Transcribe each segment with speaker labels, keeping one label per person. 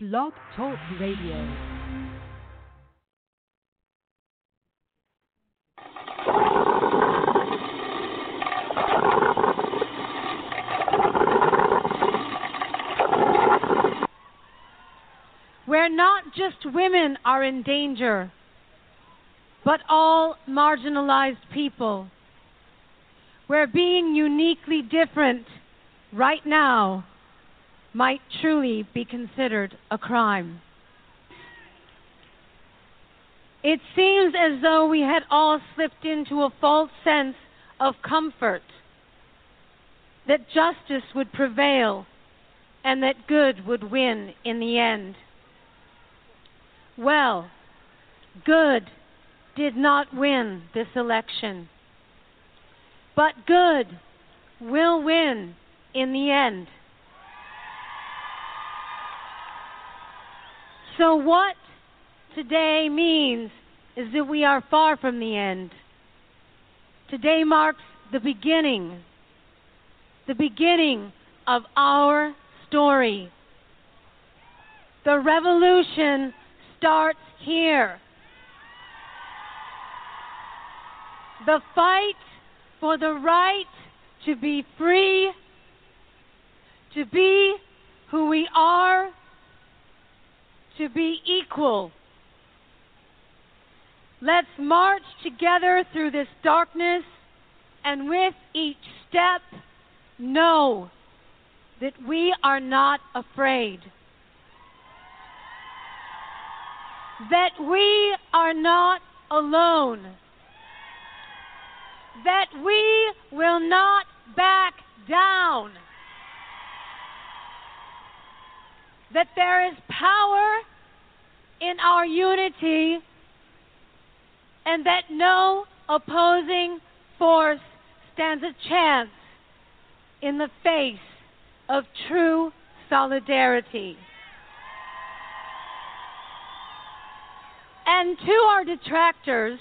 Speaker 1: Blog Talk Radio.
Speaker 2: where not just women are in danger, but all marginalized people, where being uniquely different right now might truly be considered a crime. It seems as though we had all slipped into a false sense of comfort that justice would prevail and that good would win in the end. Well, good did not win this election, but good will win in the end. So, what today means is that we are far from the end. Today marks the beginning, the beginning of our story. The revolution starts here. The fight for the right to be free, to be who we are, to be equal. Let's march together through this darkness and with each step know that we are not afraid. That we are not alone. That we will not back down. That there is power in our unity and that no opposing force stands a chance in the face of true solidarity. And to our detractors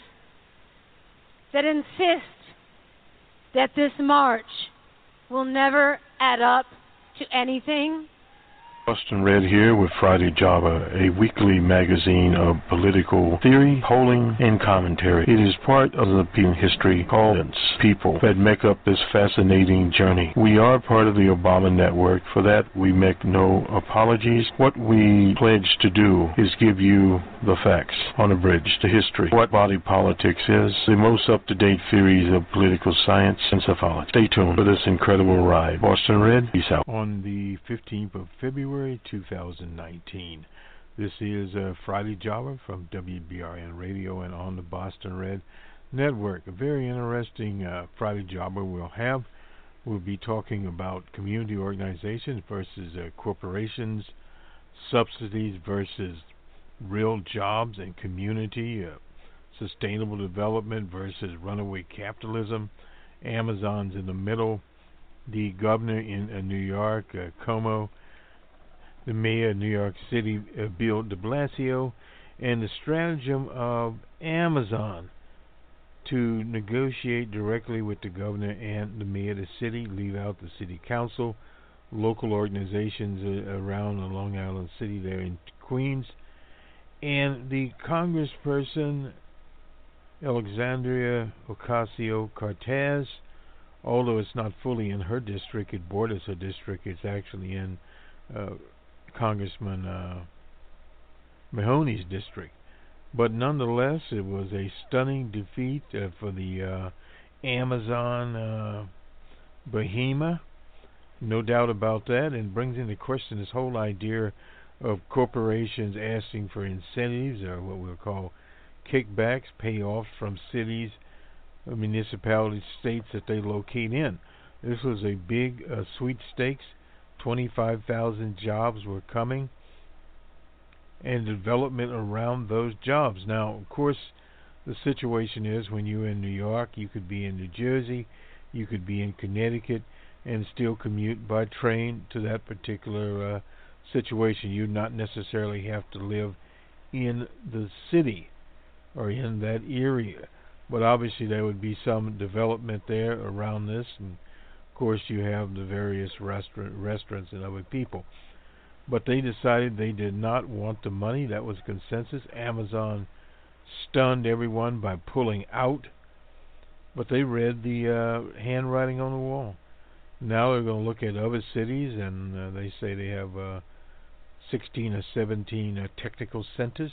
Speaker 2: that insist that this march will never add up to anything,
Speaker 3: Boston Red here with Friday Java, a weekly magazine of political theory, polling, and commentary. It is part of the history called people that make up this fascinating journey. We are part of the Obama Network. For that, we make no apologies. What we pledge to do is give you the facts on a bridge to history, what body politics is, the most up-to-date theories of political science and psephology. Stay tuned for this incredible ride. Boston Red, peace out.
Speaker 4: On the 15th of February, February 2019. This is uh, Friday Java from WBRN Radio and on the Boston Red Network. A very interesting uh, Friday Java we'll have. We'll be talking about community organizations versus uh, corporations, subsidies versus real jobs and community, uh, sustainable development versus runaway capitalism, Amazon's in the middle, the governor in uh, New York, uh, Cuomo, the mayor of New York City, uh, Bill de Blasio, and the stratagem of Amazon to negotiate directly with the governor and the mayor of the city, leave out the city council, local organizations uh, around Long Island City there in Queens, and the congressperson Alexandria Ocasio Cortez, although it's not fully in her district, it borders her district, it's actually in uh, Congressman uh, Maloney's district. But nonetheless, it was a stunning defeat uh, for the uh, Amazon uh, behemoth. No doubt about that, and brings into question this whole idea of corporations asking for incentives or what we'll call kickbacks, payoffs from cities, municipalities, states that they locate in. This was a big uh, sweepstakes 25,000 jobs were coming and development around those jobs. Now, of course, the situation is when you're in New York, you could be in New Jersey, you could be in Connecticut, and still commute by train to that particular uh, situation. You not necessarily have to live in the city or in that area, but obviously there would be some development there around this, and course, you have the various restaurant, restaurants and other people. but they decided they did not want the money. That was consensus. Amazon stunned everyone by pulling out, but they read the uh, handwriting on the wall. Now they're going to look at other cities, and uh, they say they have uh, 16 or 17 uh, technical centers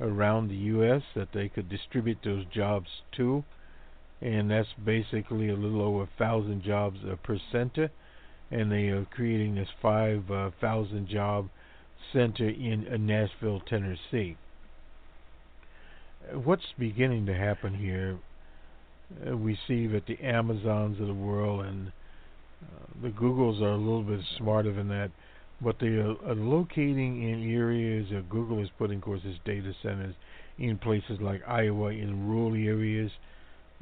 Speaker 4: around the U.S. that they could distribute those jobs to, and that's basically a little over a thousand jobs per center and they are creating this 5,000 uh, job center in uh, Nashville, Tennessee. What's beginning to happen here? Uh, we see that the Amazons of the world and the Googles are a little bit smarter than that, but they are, are locating in areas. that Google is putting, of course, its data centers in places like Iowa, in rural areas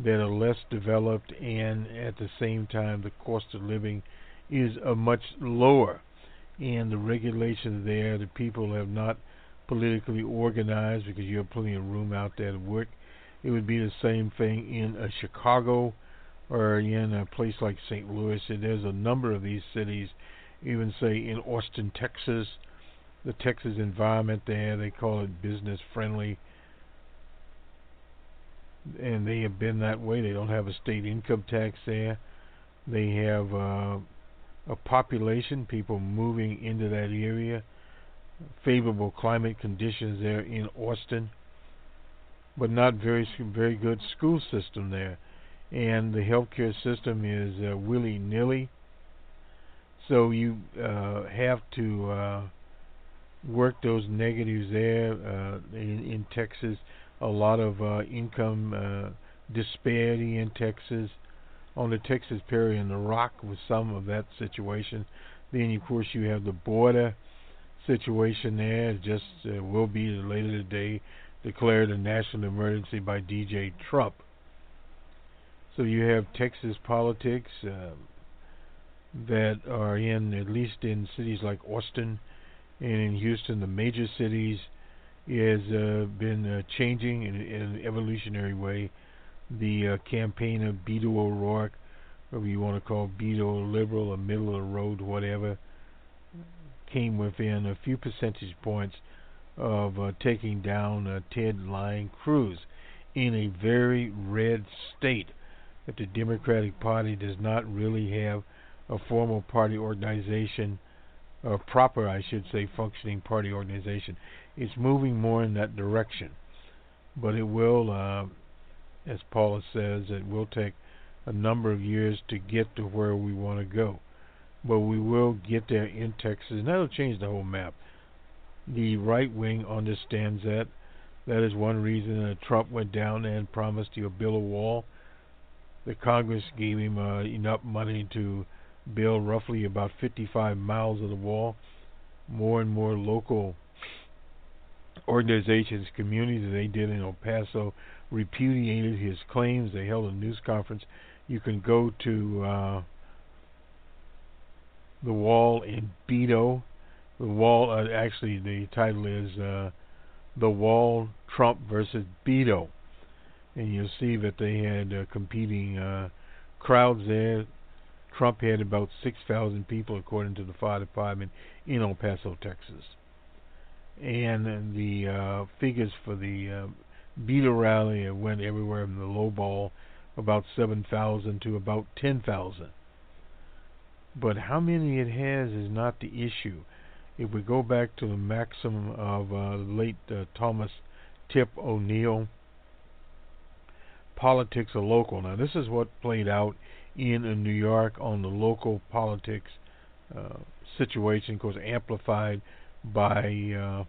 Speaker 4: that are less developed, and at the same time, the cost of living is a much lower, and the regulations there, the people have not politically organized because you have plenty of room out there to work. It would be the same thing in a Chicago or in a place like St. Louis. And there's a number of these cities, even say in Austin, Texas. The Texas environment there, they call it business friendly. And they have been that way. They don't have a state income tax there. They have uh, of population, people moving into that area, favorable climate conditions there in Austin, but not very very good school system there, and the healthcare system is uh, willy nilly. So you uh, have to uh, work those negatives there uh, in, in Texas. A lot of uh, income uh, disparity in Texas on the Texas Perry and the Rock with some of that situation. Then, of course, you have the border situation there. It just uh, will be later today declared a national emergency by DJ Trump. So you have Texas politics uh, that are in, at least in cities like Austin and in Houston, the major cities, has uh, been uh, changing in, in an evolutionary way the uh, campaign of Beto O'Rourke, whatever you want to call Beto, liberal or middle of the road, whatever, came within a few percentage points of uh, taking down uh, Ted Lyon Cruz in a very red state. That the Democratic Party does not really have a formal party organization, a proper, I should say, functioning party organization. It's moving more in that direction, but it will uh, as Paula says, it will take a number of years to get to where we want to go. But we will get there in Texas, and that'll change the whole map. The right wing understands that. That is one reason that Trump went down and promised to build a wall. The Congress gave him uh, enough money to build roughly about 55 miles of the wall. More and more local organizations, communities, they did in El Paso repudiated his claims. They held a news conference. You can go to uh, the wall in Beto. The wall, uh, actually, the title is uh, "The Wall: Trump versus Beto," and you'll see that they had uh, competing uh, crowds there. Trump had about 6,000 people, according to the fire department, in El Paso, Texas. And the uh, figures for the uh, Beto rally. Went everywhere from the low ball, about 7,000 to about 10,000. But how many it has is not the issue. If we go back to the maxim of uh, late uh, Thomas Tip O'Neill, politics are local. Now, this is what played out in uh, New York on the local politics uh, situation, of course, amplified by uh,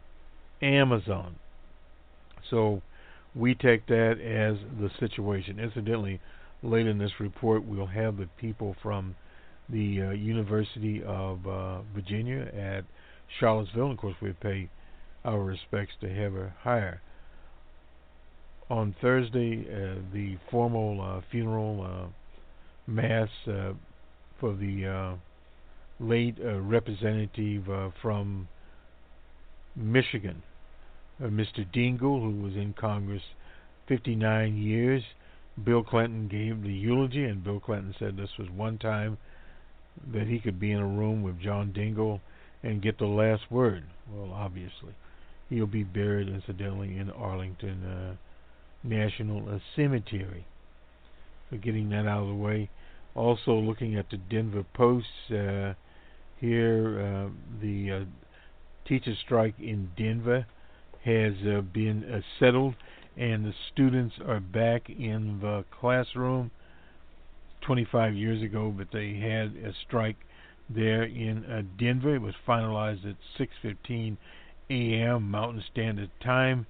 Speaker 4: Amazon. So, we take that as the situation. Incidentally, later in this report, we'll have the people from the uh, University of uh, Virginia at Charlottesville. Of course, we pay our respects to Heather Heyer. On Thursday, uh, the formal uh, funeral uh, mass for the late representative from Michigan, uh, Mr. Dingell, who was in Congress 59 years. Bill Clinton gave the eulogy, and Bill Clinton said this was one time that he could be in a room with John Dingell and get the last word. Well, obviously, he'll be buried incidentally in Arlington uh, National Cemetery. So, getting that out of the way. Also, looking at the Denver Post uh, here, uh, the uh, teacher strike in Denver has uh, been uh, settled, and the students are back in the classroom. 25 years ago, but they had a strike there in uh, Denver. It was finalized at 6:15 a.m. Mountain Standard Time,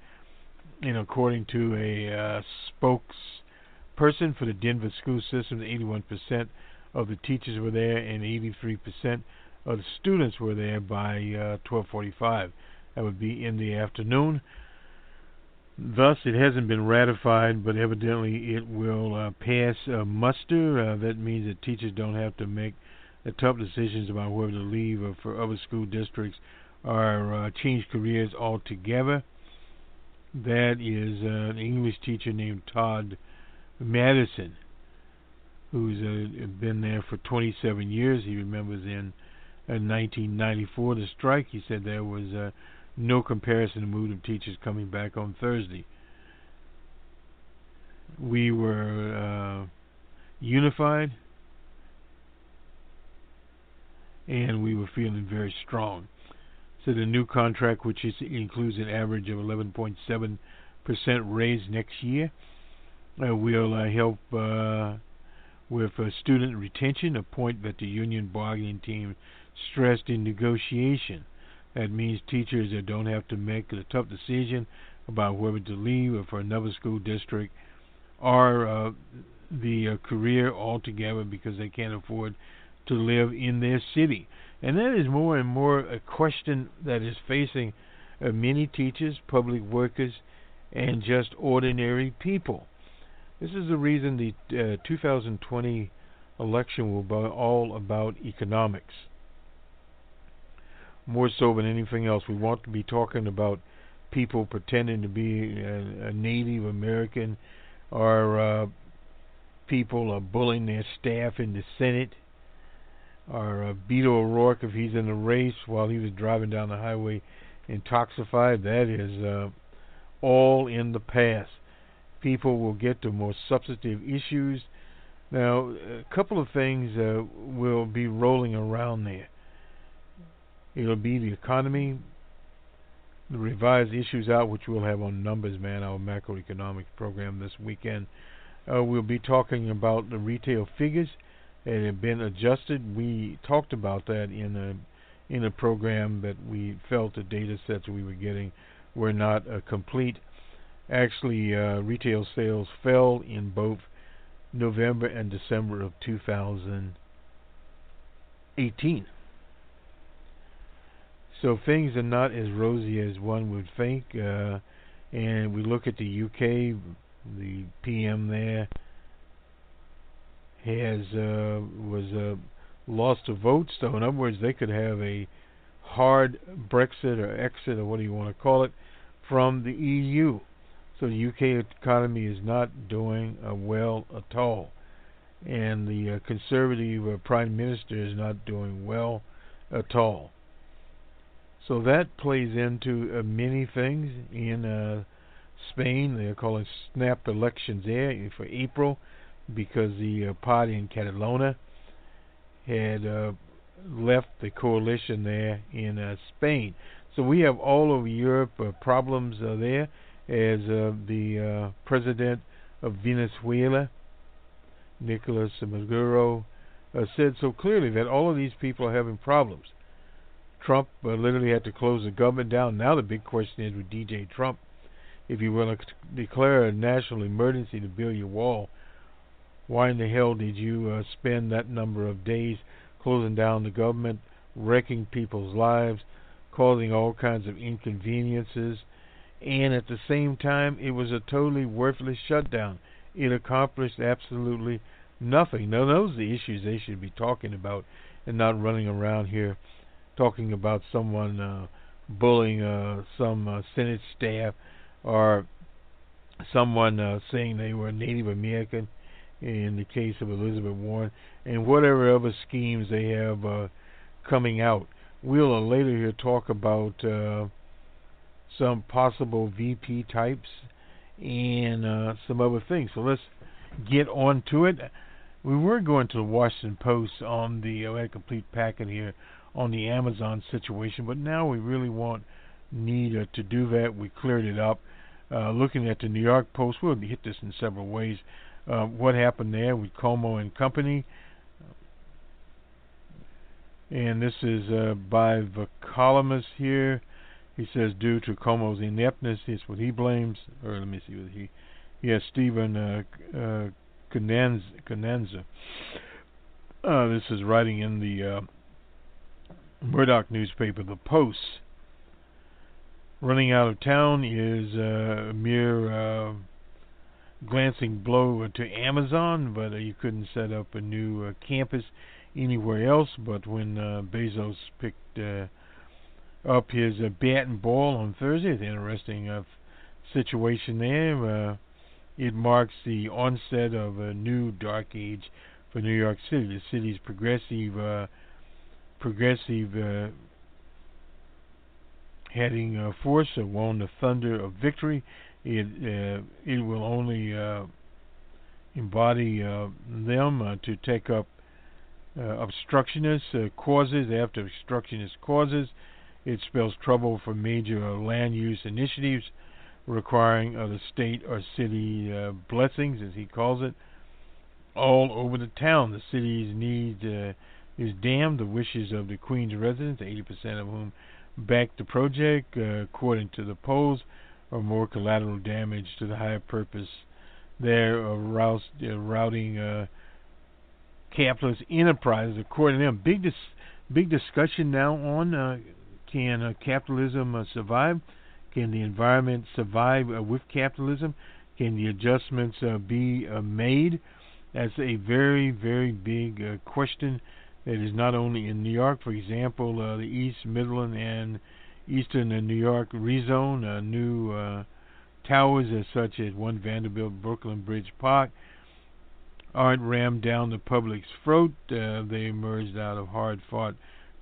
Speaker 4: and according to a uh, spokesperson for the Denver school system, 81% of the teachers were there and 83% of the students were there by uh, 12:45. That would be in the afternoon. Thus, it hasn't been ratified, but evidently it will uh, pass uh, muster. That means that teachers don't have to make the tough decisions about whether to leave or for other school districts or uh, change careers altogether. That is uh, an English teacher named Todd Madison, who's uh, been there for 27 years. He remembers in 1994 the strike. He said there was no comparison to the mood of teachers coming back on Thursday. We were uh, unified and we were feeling very strong. So the new contract, which is, includes an average of 11.7% raise next year, uh, will uh, help uh, with uh, student retention, a point that the union bargaining team stressed in negotiation. That means teachers that don't have to make a tough decision about whether to leave or for another school district or uh, the uh, career altogether because they can't afford to live in their city. And that is more and more a question that is facing uh, many teachers, public workers, and just ordinary people. This is the reason the uh, 2020 election will be all about economics more so than anything else. We want to be talking about people pretending to be a, a Native American or uh, people are bullying their staff in the Senate or uh, Beto O'Rourke if he's in the race while he was driving down the highway intoxicated. That is uh, all in the past. People will get to more substantive issues. Now, a couple of things uh, will be rolling around there. It'll be the economy, the revised issues out, which we'll have on Numbers Man, our macroeconomic program this weekend. Uh, we'll be talking about the retail figures that have been adjusted. We talked about that in a in a program that we felt the data sets we were getting were not uh, complete. Actually, uh, retail sales fell in both November and December of 2018. So things are not as rosy as one would think. Uh, and we look at the UK, the PM there has uh, was uh, lost a vote. So in other words, they could have a hard Brexit or exit or what do you want to call it from the EU. So the UK economy is not doing uh, well at all, and the uh, Conservative uh, Prime Minister is not doing well at all. So that plays into uh, many things in uh, Spain. They're calling snap elections there for April because the uh, party in Catalonia had uh, left the coalition there in uh, Spain. So we have all over Europe uh, problems there as the president of Venezuela, Nicolas Maduro, said so clearly that all of these people are having problems. Trump uh, literally had to close the government down. Now the big question is with DJ Trump, if you want to declare a national emergency to build your wall, why in the hell did you uh, spend that number of days closing down the government, wrecking people's lives, causing all kinds of inconveniences, and at the same time it was a totally worthless shutdown. It accomplished absolutely nothing. Now those are the issues they should be talking about and not running around here talking about someone uh, bullying uh, some uh, Senate staff or someone uh, saying they were Native American in the case of Elizabeth Warren and whatever other schemes they have uh, coming out. we'll uh, later here talk about uh, some possible VP types and uh, some other things. So let's get on to it. We were going to the Washington Post on the uh, complete packet here on the Amazon situation, but now we really want need uh, to do that. We cleared it up. Uh, looking at the New York Post, we'll hit this in several ways. Uh, what happened there with Cuomo and company? And this is uh, by the columnist here. He says, due to Cuomo's ineptness, it's what he blames. Or let me see what he. Yes, Stephen uh, uh, Uh, this is writing in the uh, Murdoch newspaper, The Post. Running out of town is uh, a mere uh, glancing blow to Amazon, but uh, you couldn't set up a new uh, campus anywhere else. But when Bezos picked up his uh, bat and ball on Thursday, an interesting uh, situation there. It marks the onset of a new dark age for New York City. The city's progressive, uh, progressive uh, heading uh, force uh, won the thunder of victory. It uh, it will only uh, embody uh, them to take up obstructionist causes after obstructionist causes. It spells trouble for major land use initiatives requiring the state or city blessings, as he calls it, all over the town. The city's need is damned. The wishes of the Queen's residents, 80% of whom backed the project, uh, according to the polls, or more collateral damage to the higher purpose there of uh, routing uh, capitalist enterprises, according to them. Big, dis- big discussion now on uh, can uh, capitalism uh, survive? Can the environment survive uh, with capitalism? Can the adjustments be made? That's a very, very big question that is not only in New York, for example, uh, the East Midland and Eastern and New York rezone, uh, new uh, towers as such as One Vanderbilt, Brooklyn Bridge Park, aren't rammed down the public's throat. Uh, they emerged out of hard-fought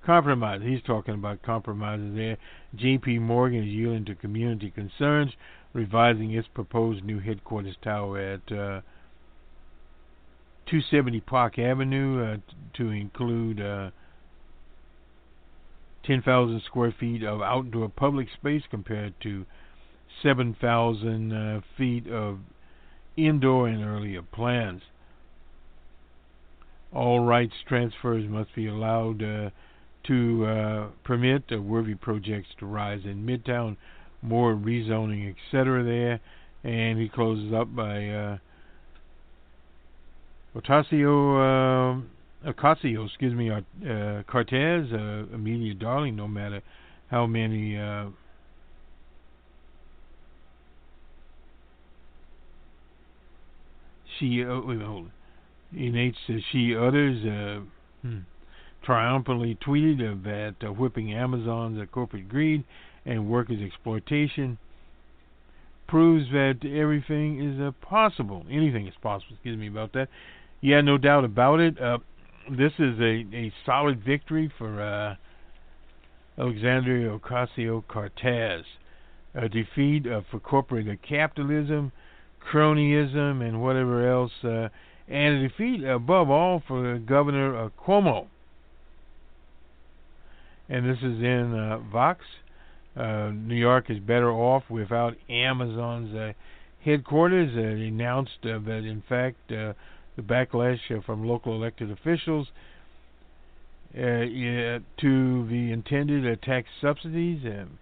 Speaker 4: compromise. He's talking about compromises there. J.P. Morgan is yielding to community concerns, revising its proposed new headquarters tower at uh, 270 Park Avenue uh, to include uh, 10,000 square feet of outdoor public space compared to 7,000 uh, feet of indoor and earlier plans. Air rights transfers must be allowed uh, to uh, permit worthy projects to rise in Midtown, more rezoning, etc. There, and he closes up by Ocasio, uh, Ocasio, excuse me, uh, Cortez, uh, a media darling, no matter how many uh, she, uh, wait, hold in H says she others uh, hmm, triumphantly tweeted that uh, whipping Amazon's uh, corporate greed and workers' exploitation proves that everything is uh, possible. Anything is possible. Excuse me about that. Yeah, no doubt about it. Uh, this is a, a solid victory for uh, Alexandria Ocasio Cortez. A defeat uh, for corporate capitalism, cronyism, and whatever else, uh, and a defeat above all for Governor uh, Cuomo. And this is in uh, Vox. Uh, New York is better off without Amazon's headquarters. They announced that, in fact, the backlash uh, from local elected officials uh, to the intended uh, tax subsidies and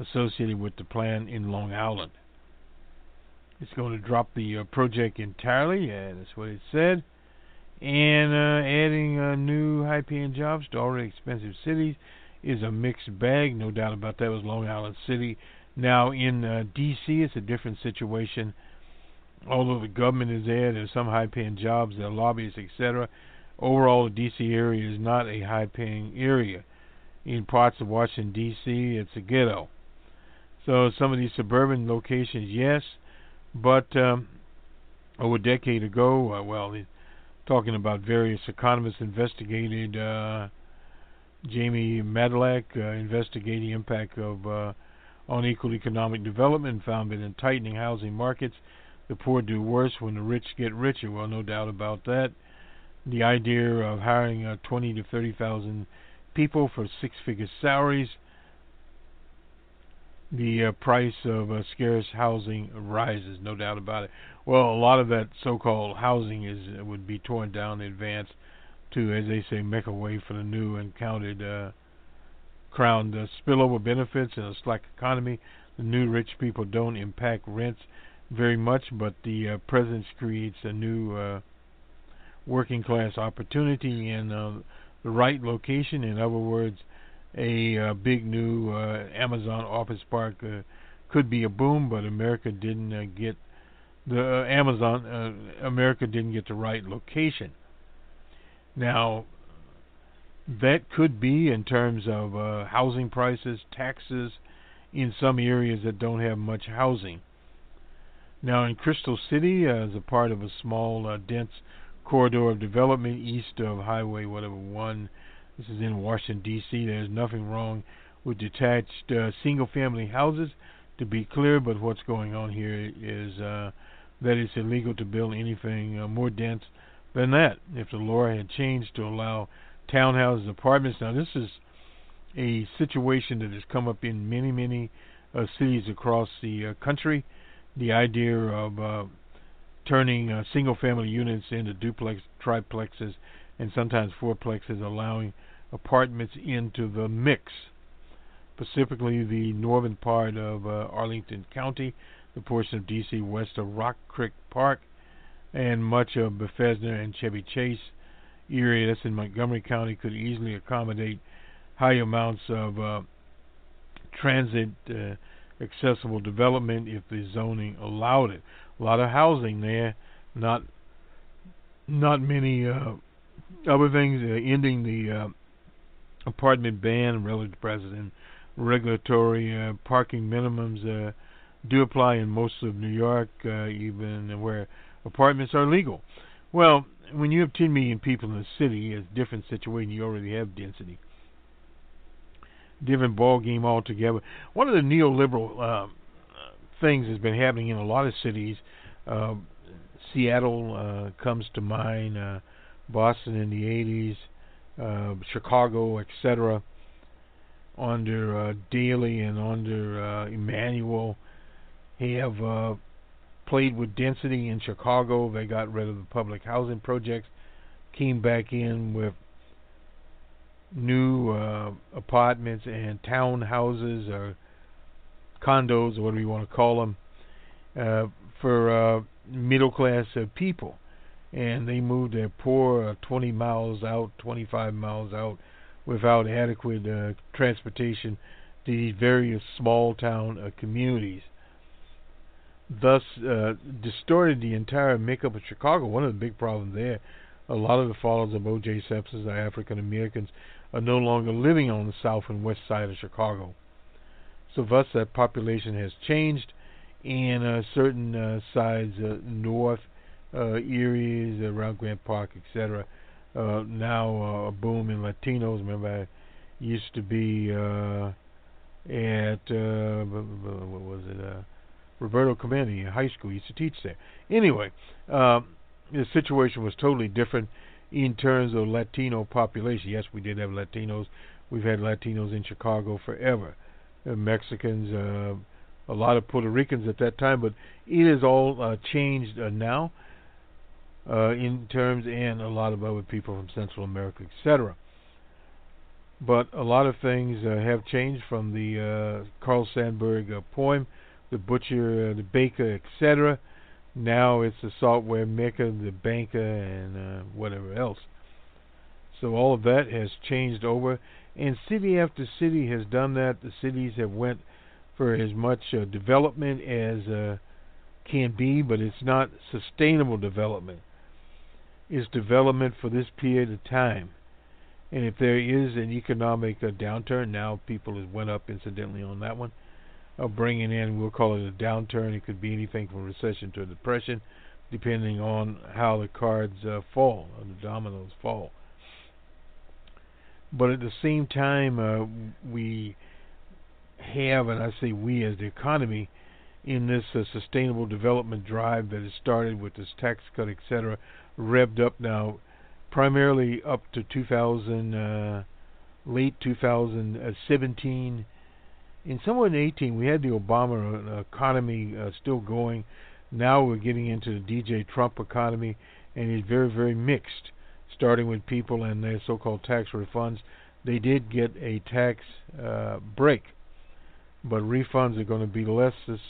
Speaker 4: associated with the plan in Long Island. It's going to drop the uh, project entirely, yeah, that's what it said, and uh, adding uh, new high-paying jobs to already expensive cities is a mixed bag. No doubt about that. Was Long Island City. Now in D.C., it's a different situation although the government is there, there's some high-paying jobs, there are lobbyists, etc. Overall, the D.C. area is not a high-paying area. In parts of Washington, D.C., it's a ghetto. So some of these suburban locations, yes, but um, over a decade ago, uh, well, talking about various economists investigated uh, Jamie Madlack uh, investigating impact of uh, unequal economic development found that in tightening housing markets, the poor do worse when the rich get richer. Well, no doubt about that. The idea of hiring uh, 20 to 30,000 people for six-figure salaries, the uh, price of uh, scarce housing rises, no doubt about it. Well, a lot of that so-called housing is would be torn down in advance to, as they say, make a way for the new and counted uh, crowned uh, spillover benefits in a slack economy. The new rich people don't impact rents very much, but the uh, presence creates a new uh, working class opportunity in uh, the right location. In other words, a uh, big new uh, Amazon office park uh, could be a boom, but America didn't get the Amazon. America didn't get the right location. Now, that could be in terms of housing prices, taxes in some areas that don't have much housing. Now, in Crystal City, uh, as a part of a small, uh, dense corridor of development east of Highway whatever one, this is in Washington D.C. There's nothing wrong with detached uh, single-family houses, to be clear. But what's going on here is that it's illegal to build anything uh, more dense than that. If the law had changed to allow townhouses, apartments, now this is a situation that has come up in many, many uh, cities across the uh, country. The idea of uh, turning uh, single-family units into duplex, triplexes, and sometimes fourplexes, allowing apartments into the mix. Specifically, the northern part of uh, Arlington County, the portion of D.C. west of Rock Creek Park, and much of Bethesda and Chevy Chase area that's in Montgomery County could easily accommodate high amounts of uh, transit uh, accessible development if the zoning allowed it. A lot of housing there, not not many uh, other things. Uh, ending the uh, apartment ban relative to President regulatory uh, parking minimums uh, do apply in most of New York, uh, even where apartments are legal. Well, when you have 10 million people in the city, it's a different situation. You already have density. Different ball game altogether. One of the neoliberal uh, things has been happening in a lot of cities. Uh, Seattle uh, comes to mind, uh, Boston in the 80s, uh, Chicago, etc. Under uh, and under uh, Emanuel, have uh, played with density in Chicago. They got rid of the public housing projects, came back in with new uh, apartments and townhouses or condos or whatever you want to call them uh, for uh, middle class uh, people. And they moved their poor uh, 20 miles out, 25 miles out without adequate uh, transportation to these various small town communities thus distorted the entire makeup of Chicago. One of the big problems there, a lot of the followers of O.J. Simpson, the African Americans, are no longer living on the south and west side of Chicago. So thus that population has changed, and uh, certain uh, sides uh, north uh, areas around Grant Park, etc. Uh, now uh, a boom in Latinos. Remember, I used to be uh, at uh, what was it? Uh, Roberto Clemente in high school. Used to teach there. Anyway, uh, the situation was totally different in terms of Latino population. Yes, we did have Latinos. We've had Latinos in Chicago forever. Uh, Mexicans, uh, a lot of Puerto Ricans at that time, but it has all uh, changed uh, now uh, in terms, and a lot of other people from Central America, etc. But a lot of things have changed from the Carl Sandburg poem the butcher, the baker, etc. Now it's the software maker, the banker, and uh, whatever else. So all of that has changed over, and city after city has done that. The cities have went for as much uh, development as uh, can be, but it's not sustainable development. It's development for this period of time. And if there is an economic uh, downturn, now people have went up incidentally on that one of bringing in, we'll call it a downturn. It could be anything from recession to a depression, depending on how the cards uh, fall, or the dominoes fall. but at the same time, uh, we have, and I say we as the economy, in this uh, sustainable development drive that has started with this tax cut, etc., revved up now, primarily up to 2000, uh, late 2017. In somewhere in 18, we had the Obama uh, economy uh, still going. Now we're getting into the DJ Trump economy, and it's very, very mixed. Starting with people and their so-called tax refunds, they did get a tax uh, break, but refunds are going to be less this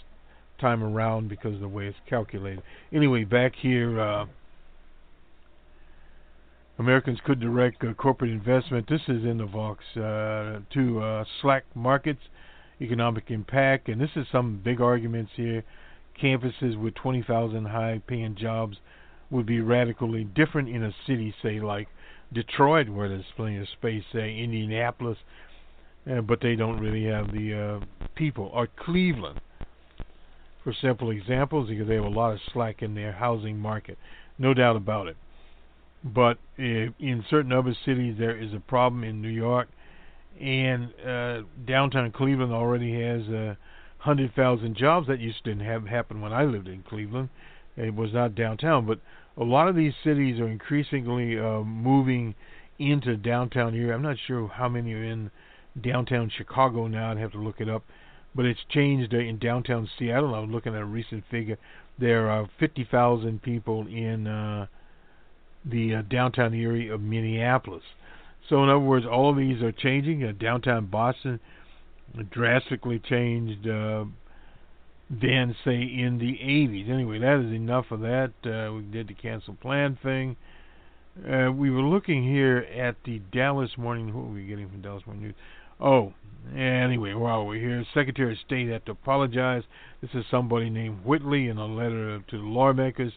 Speaker 4: time around because of the way it's calculated. Anyway, back here, uh, Americans could direct uh, corporate investment. This is in the Vox uh, to uh, slack markets, economic impact, and this is some big arguments here. Campuses with 20,000 high-paying jobs would be radically different in a city, say like Detroit, where there's plenty of space, say Indianapolis, uh, but they don't really have the uh, people, or Cleveland for simple examples because they have a lot of slack in their housing market, no doubt about it. But in certain other cities, there is a problem in New York, and uh, downtown Cleveland already has uh, 100,000 jobs. That used to have happen when I lived in Cleveland. It was not downtown, but a lot of these cities are increasingly uh, moving into downtown area. I'm not sure how many are in downtown Chicago now. I'd have to look it up but it's changed uh, in downtown Seattle. I was looking at a recent figure. There are 50,000 people in uh, the uh, downtown area of Minneapolis. So, in other words, all of these are changing. Uh, downtown Boston drastically changed uh, than, say, in the 80s. Anyway, that is enough of that. Uh, we did the cancel plan thing. Uh, we were looking here at the Dallas Morning. What were we getting from Dallas Morning News? Oh, anyway, while we're here, Secretary of State had to apologize. This is somebody named Whitley in a letter to the lawmakers.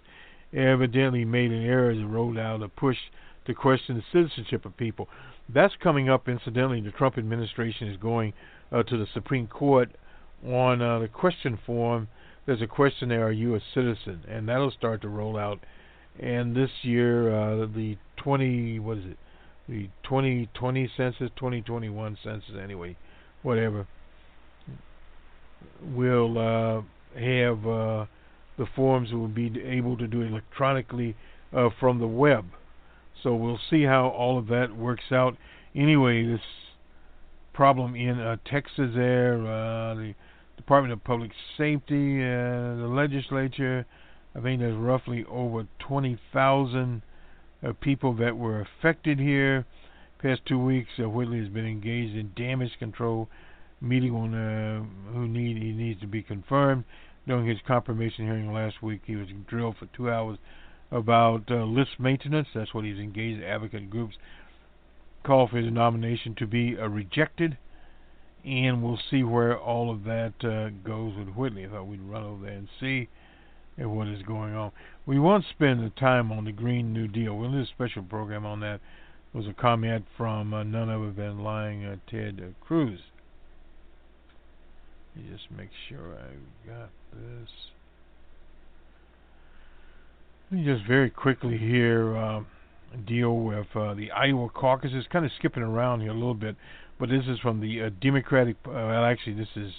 Speaker 4: Evidently made an error and rolled out a push to question the citizenship of people. That's coming up, incidentally. The Trump administration is going uh, to the Supreme Court on uh, the question form. There's a question there: Are you a citizen? And that'll start to roll out. And this year, uh, the 20 what is it? the 2020 census, 2021 census, anyway, whatever, will uh, have uh, the forms will be able to do electronically uh, from the web. So we'll see how all of that works out. Anyway, this problem in uh, Texas there, uh, the Department of Public Safety, uh, the legislature, I think there's roughly over 20,000 uh, people that were affected here. Past two weeks, uh, Whitley has been engaged in damage control meeting on who need he needs to be confirmed. During his confirmation hearing last week, he was drilled for two hours about uh, list maintenance. That's what he's engaged. Advocate groups call for his nomination to be uh, rejected, and we'll see where all of that uh, goes with Whitley. I thought we'd run over there and see what is going on. We won't spend the time on the Green New Deal. We'll do a special program on that. It was a comment from uh, none other than lying uh, Ted Cruz. Let me just make sure I got this. Let me just very quickly here uh, deal with uh, the Iowa caucus. Kind of skipping around here a little bit, but this is from the uh, Democratic. Uh, well, actually, this is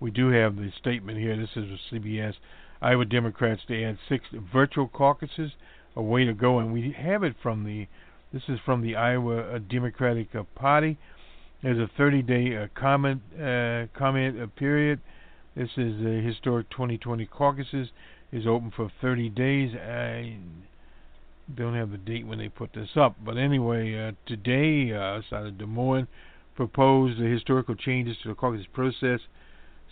Speaker 4: we do have the statement here. This is with CBS. Iowa Democrats to add six virtual caucuses. A way to go, and we have it from the. This is from the Iowa uh, Democratic uh, Party. There's a 30-day uh, comment comment period. This is the historic 2020 caucuses is open for 30 days. I don't have the date when they put this up, but anyway, uh, today, uh, of Des Moines, proposed the historical changes to the caucus process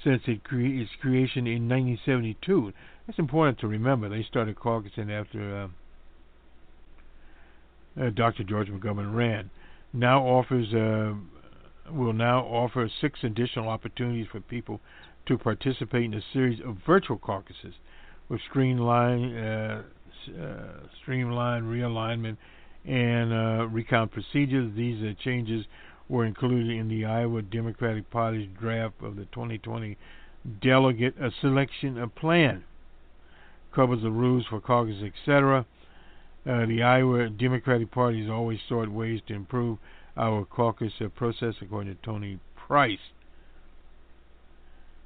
Speaker 4: since it cre- its creation in 1972. It's important to remember they started caucusing after uh, uh, Dr. George McGovern ran. Now offers uh, will now offer six additional opportunities for people to participate in a series of virtual caucuses with streamline, uh, uh, streamline realignment and uh, recount procedures. These changes were included in the Iowa Democratic Party's draft of the 2020 delegate selection plan. Covers the rules for caucus, etc. Uh, the Iowa Democratic Party has always sought ways to improve our caucus uh, process, according to Troy Price.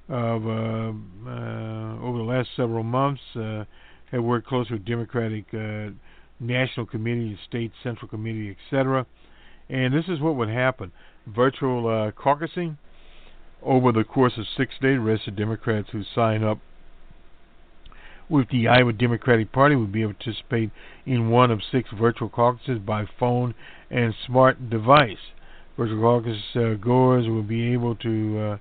Speaker 4: Of uh, uh, over the last several months, uh, have worked closely with Democratic National Committee, State Central Committee, etc. And this is what would happen: virtual caucusing over the course of six days. Registered Democrats who sign up with the Iowa Democratic Party would be able to participate in one of six virtual caucuses by phone and smart device. Virtual caucus uh, goers will be able to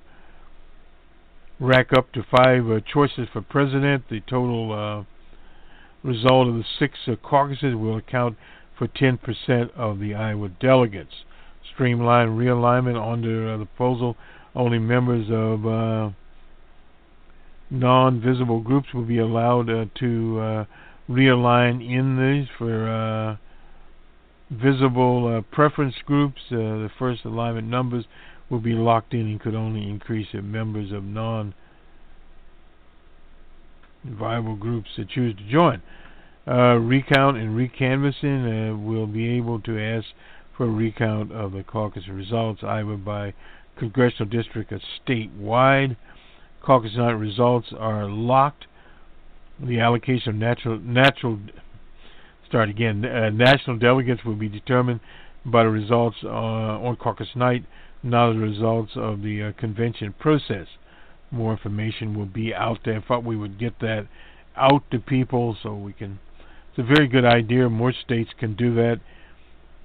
Speaker 4: rack up to five uh, choices for president. The total uh, result of the six uh, caucuses will account for 10% of the Iowa delegates. Streamline realignment under the proposal. Only members of non-visible groups will be allowed uh, to uh, realign in these for uh, visible preference groups. The first alignment numbers will be locked in and could only increase if members of non-viable groups that choose to join. Uh, recount and recanvassing will be able to ask for a recount of the caucus results either by congressional district or statewide. Caucus night results are locked. The allocation of natural natural start again. Uh, national delegates will be determined by the results uh, on caucus night, not the results of the uh, convention process. More information will be out there. I thought we would get that out to people so we can. It's a very good idea. More states can do that.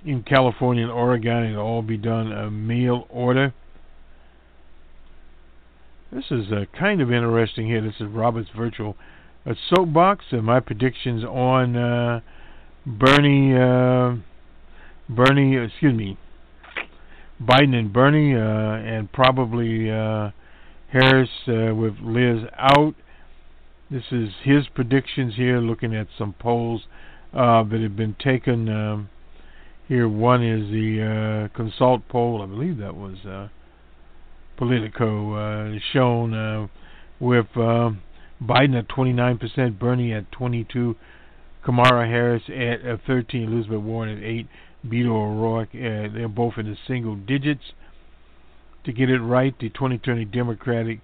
Speaker 4: In California and Oregon, it'll all be done a mail order. This is uh, kind of interesting here. This is Robert's virtual uh, soapbox. Uh, my predictions on uh, Bernie, uh, Bernie, excuse me, Biden and Bernie, uh, and probably Harris with Liz out. This is his predictions here, looking at some polls that have been taken. Um, here, one is the Consult poll. I believe that was Politico uh, shown uh, with uh, Biden at 29%, Bernie at 22, Kamala Harris at uh, 13, Elizabeth Warren at 8, Beto O'Rourke. Uh, they're both in the single digits. To get it right, the 2020 Democratic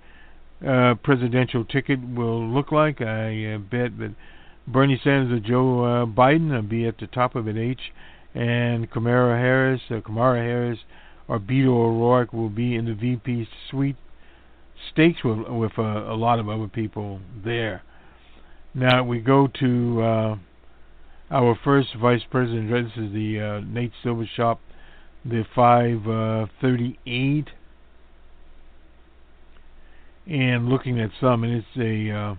Speaker 4: uh, presidential ticket will look like. I uh, bet that Bernie Sanders or Joe uh, Biden will be at the top of it, H, and Kamala Harris, uh, Kamala Harris or Beto O'Rourke will be in the VP suite stakes with with uh, a lot of other people there. Now we go to uh, our first vice president. This is the uh, Nate Silver shop, the 538, uh, and looking at some, and it's a uh,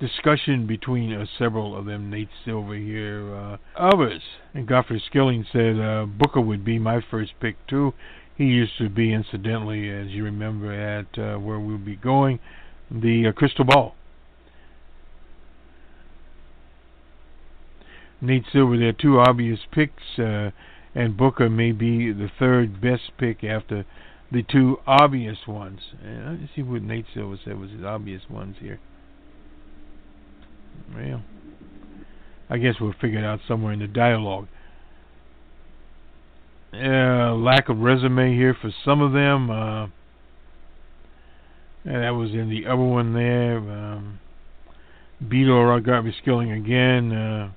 Speaker 4: discussion between uh, several of them. Nate Silver here, uh, others. And Godfrey Skilling said uh, Booker would be my first pick too. He used to be, incidentally, as you remember, at where we'll be going, the Crystal Ball. Nate Silver, there are two obvious picks, uh, and Booker may be the third best pick after the two obvious ones. Let's see what Nate Silver said was his obvious ones here. Well, I guess we'll figure it out somewhere in the dialogue. Uh, lack of resume here for some of them. Uh, that was in the other one there. Um, Beto Garvey Skilling again. Uh,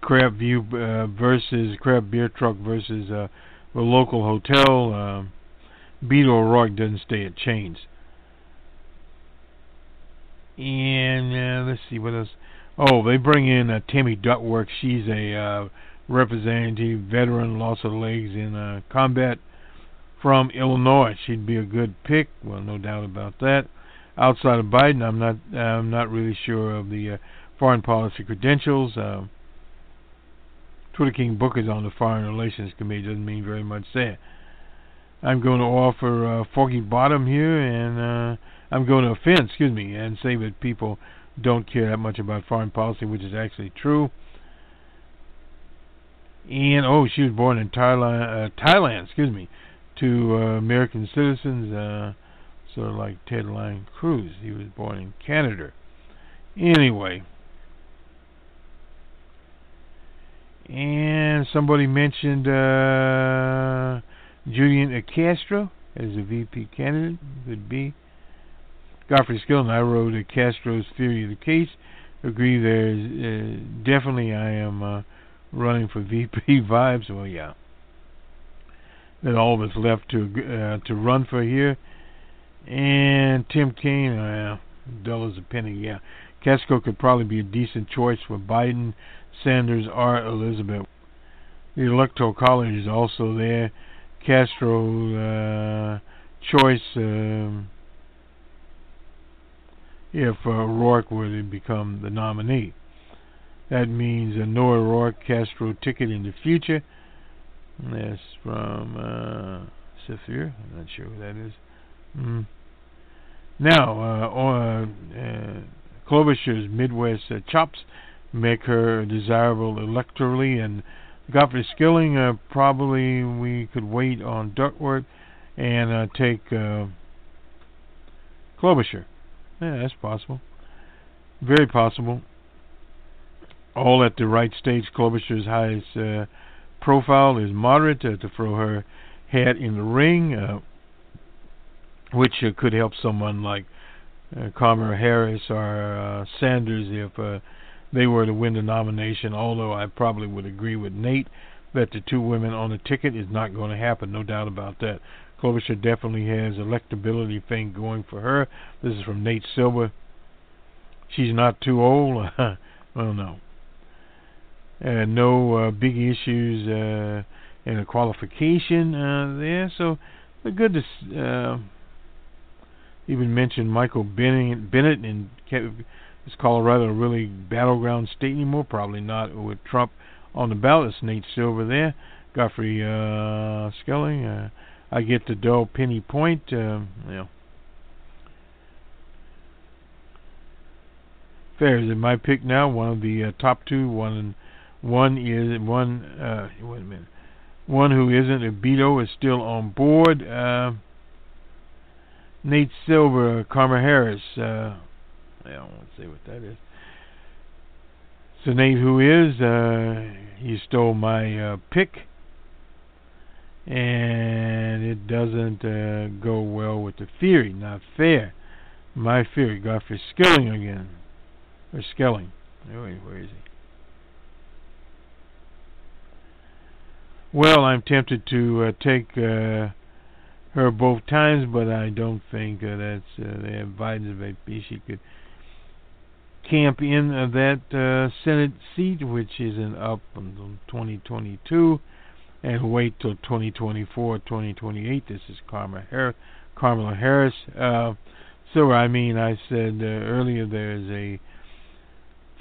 Speaker 4: Crab View uh, versus Crab Beer Truck versus uh, the local hotel. Uh, Beto O'Rourke doesn't stay at chains. And uh, let's see what else. Oh, they bring in uh, Tammy Duckworth. She's a uh, representative, veteran, loss of legs in uh, combat from Illinois. She'd be a good pick. Well, no doubt about that. Outside of Biden, I'm not. I'm not really sure of the uh, foreign policy credentials. Uh, Twitter King Booker's on the Foreign Relations Committee doesn't mean very much there. I'm going to offer uh, Foggy Bottom here, and uh, I'm going to offend, excuse me, and say that people don't care that much about foreign policy, which is actually true. And oh, she was born in Thailand, uh, Thailand, excuse me, to uh, American citizens, uh, sort of like Ted Lang Cruz. He was born in Canada. Anyway, And somebody mentioned uh, Julian Castro as a VP candidate. Could be. Godfrey Skilling, I wrote a Castro's Theory of the Case. Agree there's uh, definitely I am uh, running for VP vibes. Well, yeah. Then all of us left to uh, to run for here. And Tim Kaine, uh, dull as a penny, yeah. Castro could probably be a decent choice for Biden, Sanders, or Elizabeth. The Electoral College is also there. Castro uh, choice um, if uh, Rourke were to become the nominee. That means a Noah Rourke Castro ticket in the future. That's from uh. I'm not sure who that is. Mm. Now, uh, uh, Klobuchar's Midwest uh, chops make her desirable electorally, and Godfrey Skilling, uh, probably we could wait on Duckworth and uh, take uh, Klobuchar. Yeah, that's possible. Very possible. All at the right stage. Klobuchar's highest uh, profile is moderate uh, to throw her hat in the ring, uh, which uh, could help someone like Kamala Harris or Sanders if they were to win the nomination. Although I probably would agree with Nate that the two women on the ticket is not going to happen, no doubt about that. Klobuchar definitely has electability thing going for her. This is from Nate Silver. She's not too old. well, no. Uh, no uh, big issues uh, in the qualification uh, there, so good to uh, even mention Michael Bennet, Bennet in is Colorado a really battleground state anymore? Probably not with Trump on the ballot. It's Nate Silver there. Godfrey uh, Skilling. Uh, I get the dull penny point. Uh, know. Fair is my pick now. One of the uh, top two. One one is one. Uh, wait a minute. One who isn't a is still on board. Uh, Nate Silver, Kamala Harris. Uh, I won't want to say what that is. So Nate, who is? Uh, he stole my uh, pick, and it doesn't uh, go well with the theory. Not fair. My theory. Godfrey Skilling again, or Skelling. Wait, where is he? Well, I'm tempted to uh, take uh, her both times, but I don't think uh, that's uh, have Biden's she could camp in uh, that uh, Senate seat, which isn't up until 2022, and wait till 2024, 2028. This is Kamala Harris. Kamala Harris. Uh, so I mean, I said uh, earlier there's a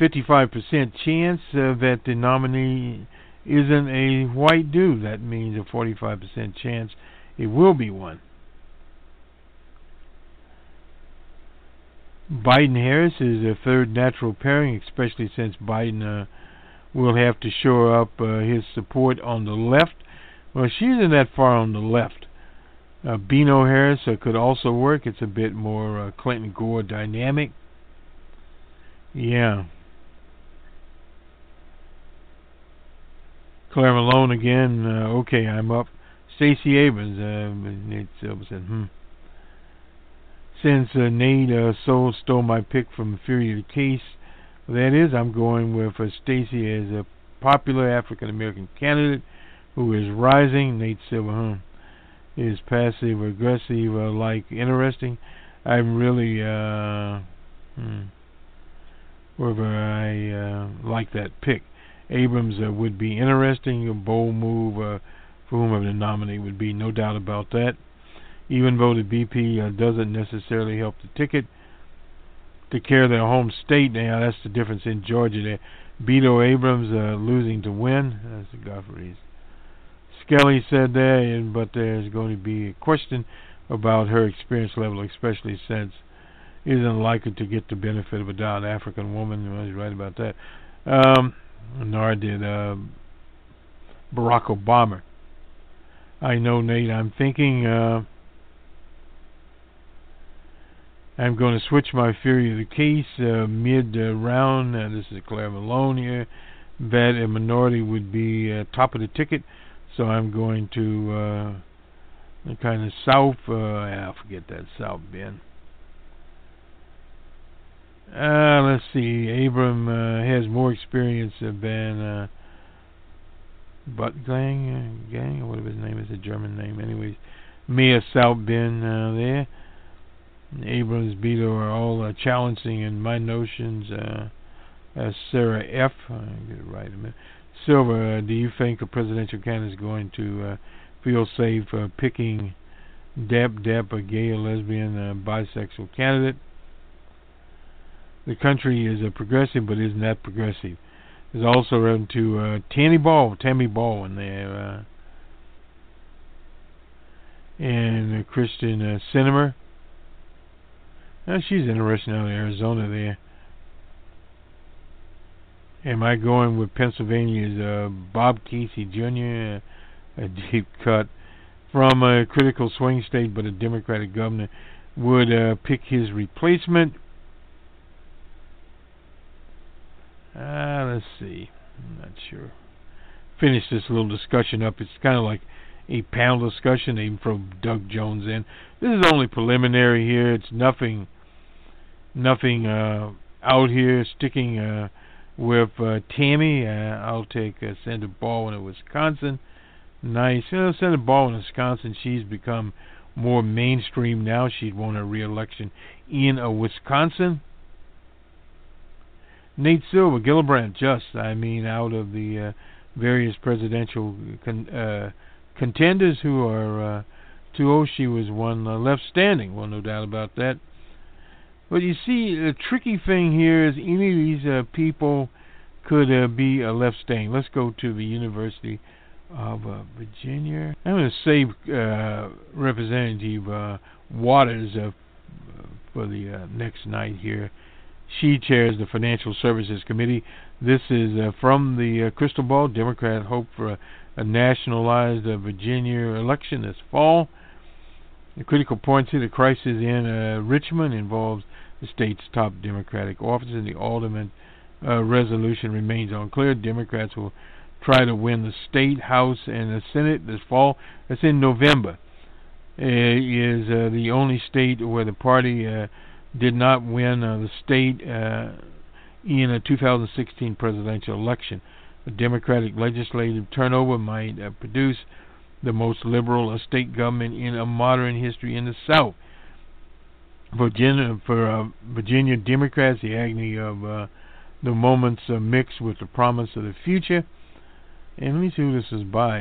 Speaker 4: 55% chance that the nominee isn't a white dude. That means a 45% chance it will be one. Biden Harris is a third natural pairing, especially since Biden uh, will have to shore up uh, his support on the left. Well, she isn't that far on the left. Uh, Beano Harris uh, could also work. It's a bit more uh, Clinton Gore dynamic. Yeah. Claire Malone again. Uh, okay, I'm up. Stacey Abrams. Uh, Nate Silver said, hmm. Since uh, Nate uh, Soul stole my pick from Fury the Case, that is, I'm going with uh, Stacey as a popular African American candidate who is rising. Nate Silver, hmm. Is passive aggressive, uh, like interesting. I'm really, uh, hmm, whether I uh, like that pick. Abrams uh, would be interesting, a bold move uh, for whomever the nominee would be, no doubt about that. Even though the VP uh, doesn't necessarily help the ticket to care their home state, now that's the difference in Georgia. There, Beto Abrams uh, losing to win. That's the Godfrey's. Skelly said there, but there's going to be a question about her experience level, especially since isn't likely to get the benefit of a doubt. African woman, well, he's right about that. Um, nor did uh, Barack Obama. I know, Nate. I'm thinking uh, I'm going to switch my theory of the case uh, mid uh, round. Uh, this is Claire Malone here. that a minority would be uh, top of the ticket. So I'm going to uh, kind of south. Uh, I forget that South Bend. Uh, let's see. Abram has more experience than uh, Butt Gang, whatever his name is, a German name. Anyways, Mia South Bend there. Abrams, Beto are all uh, challenging in my notions. Uh, Sarah F. Get it right a minute. Silver, uh, do you think a presidential candidate is going to uh, feel safe uh, picking Deb Deb, a gay lesbian bisexual candidate? The country is a progressive, but isn't that progressive? There's also run to Tammy Ball, Tammy Baldwin there, uh, and uh, Kyrsten uh, Sinema. Now she's interesting out in Arizona there. Am I going with Pennsylvania's uh, Bob Casey Jr., a deep cut from a critical swing state, but a Democratic governor would uh, pick his replacement? Uh, let's see. I'm not sure. Finish this little discussion up. It's kind of like a panel discussion. Even throw Doug Jones in. This is only preliminary here. It's nothing, nothing uh, out here. Sticking uh, with uh, Tammy, I'll take Senator Baldwin of Wisconsin. Nice. You know, Senator Baldwin of Wisconsin, she's become more mainstream now. She'd won a re-election in uh, Wisconsin. Nate Silver, Gillibrand, just, I mean, out of the uh, various presidential con- uh, contenders who are uh, 2 she was one left standing. Well, no doubt about that. But you see, the tricky thing here is any of these uh, people could uh, be a left standing. Let's go to the University of uh, Virginia. I'm going to save uh, Representative uh, Waters uh, for the uh, next night here. She chairs the Financial Services Committee. This is uh, from the uh, Crystal Ball. Democrat hope for a, a nationalized uh, Virginia election this fall. The critical points here: the crisis in uh, Richmond involves the state's top Democratic officers. The Alderman uh, resolution remains unclear. Democrats will try to win the state house and the Senate this fall. That's in November. It is uh, the only state where the party did not win uh, the state uh, in a 2016 presidential election. A Democratic legislative turnover might uh, produce the most liberal state government in a modern history in the South. Virginia, for uh, Virginia Democrats, the agony of uh, the moments uh, mixed with the promise of the future. And let me see who this is by.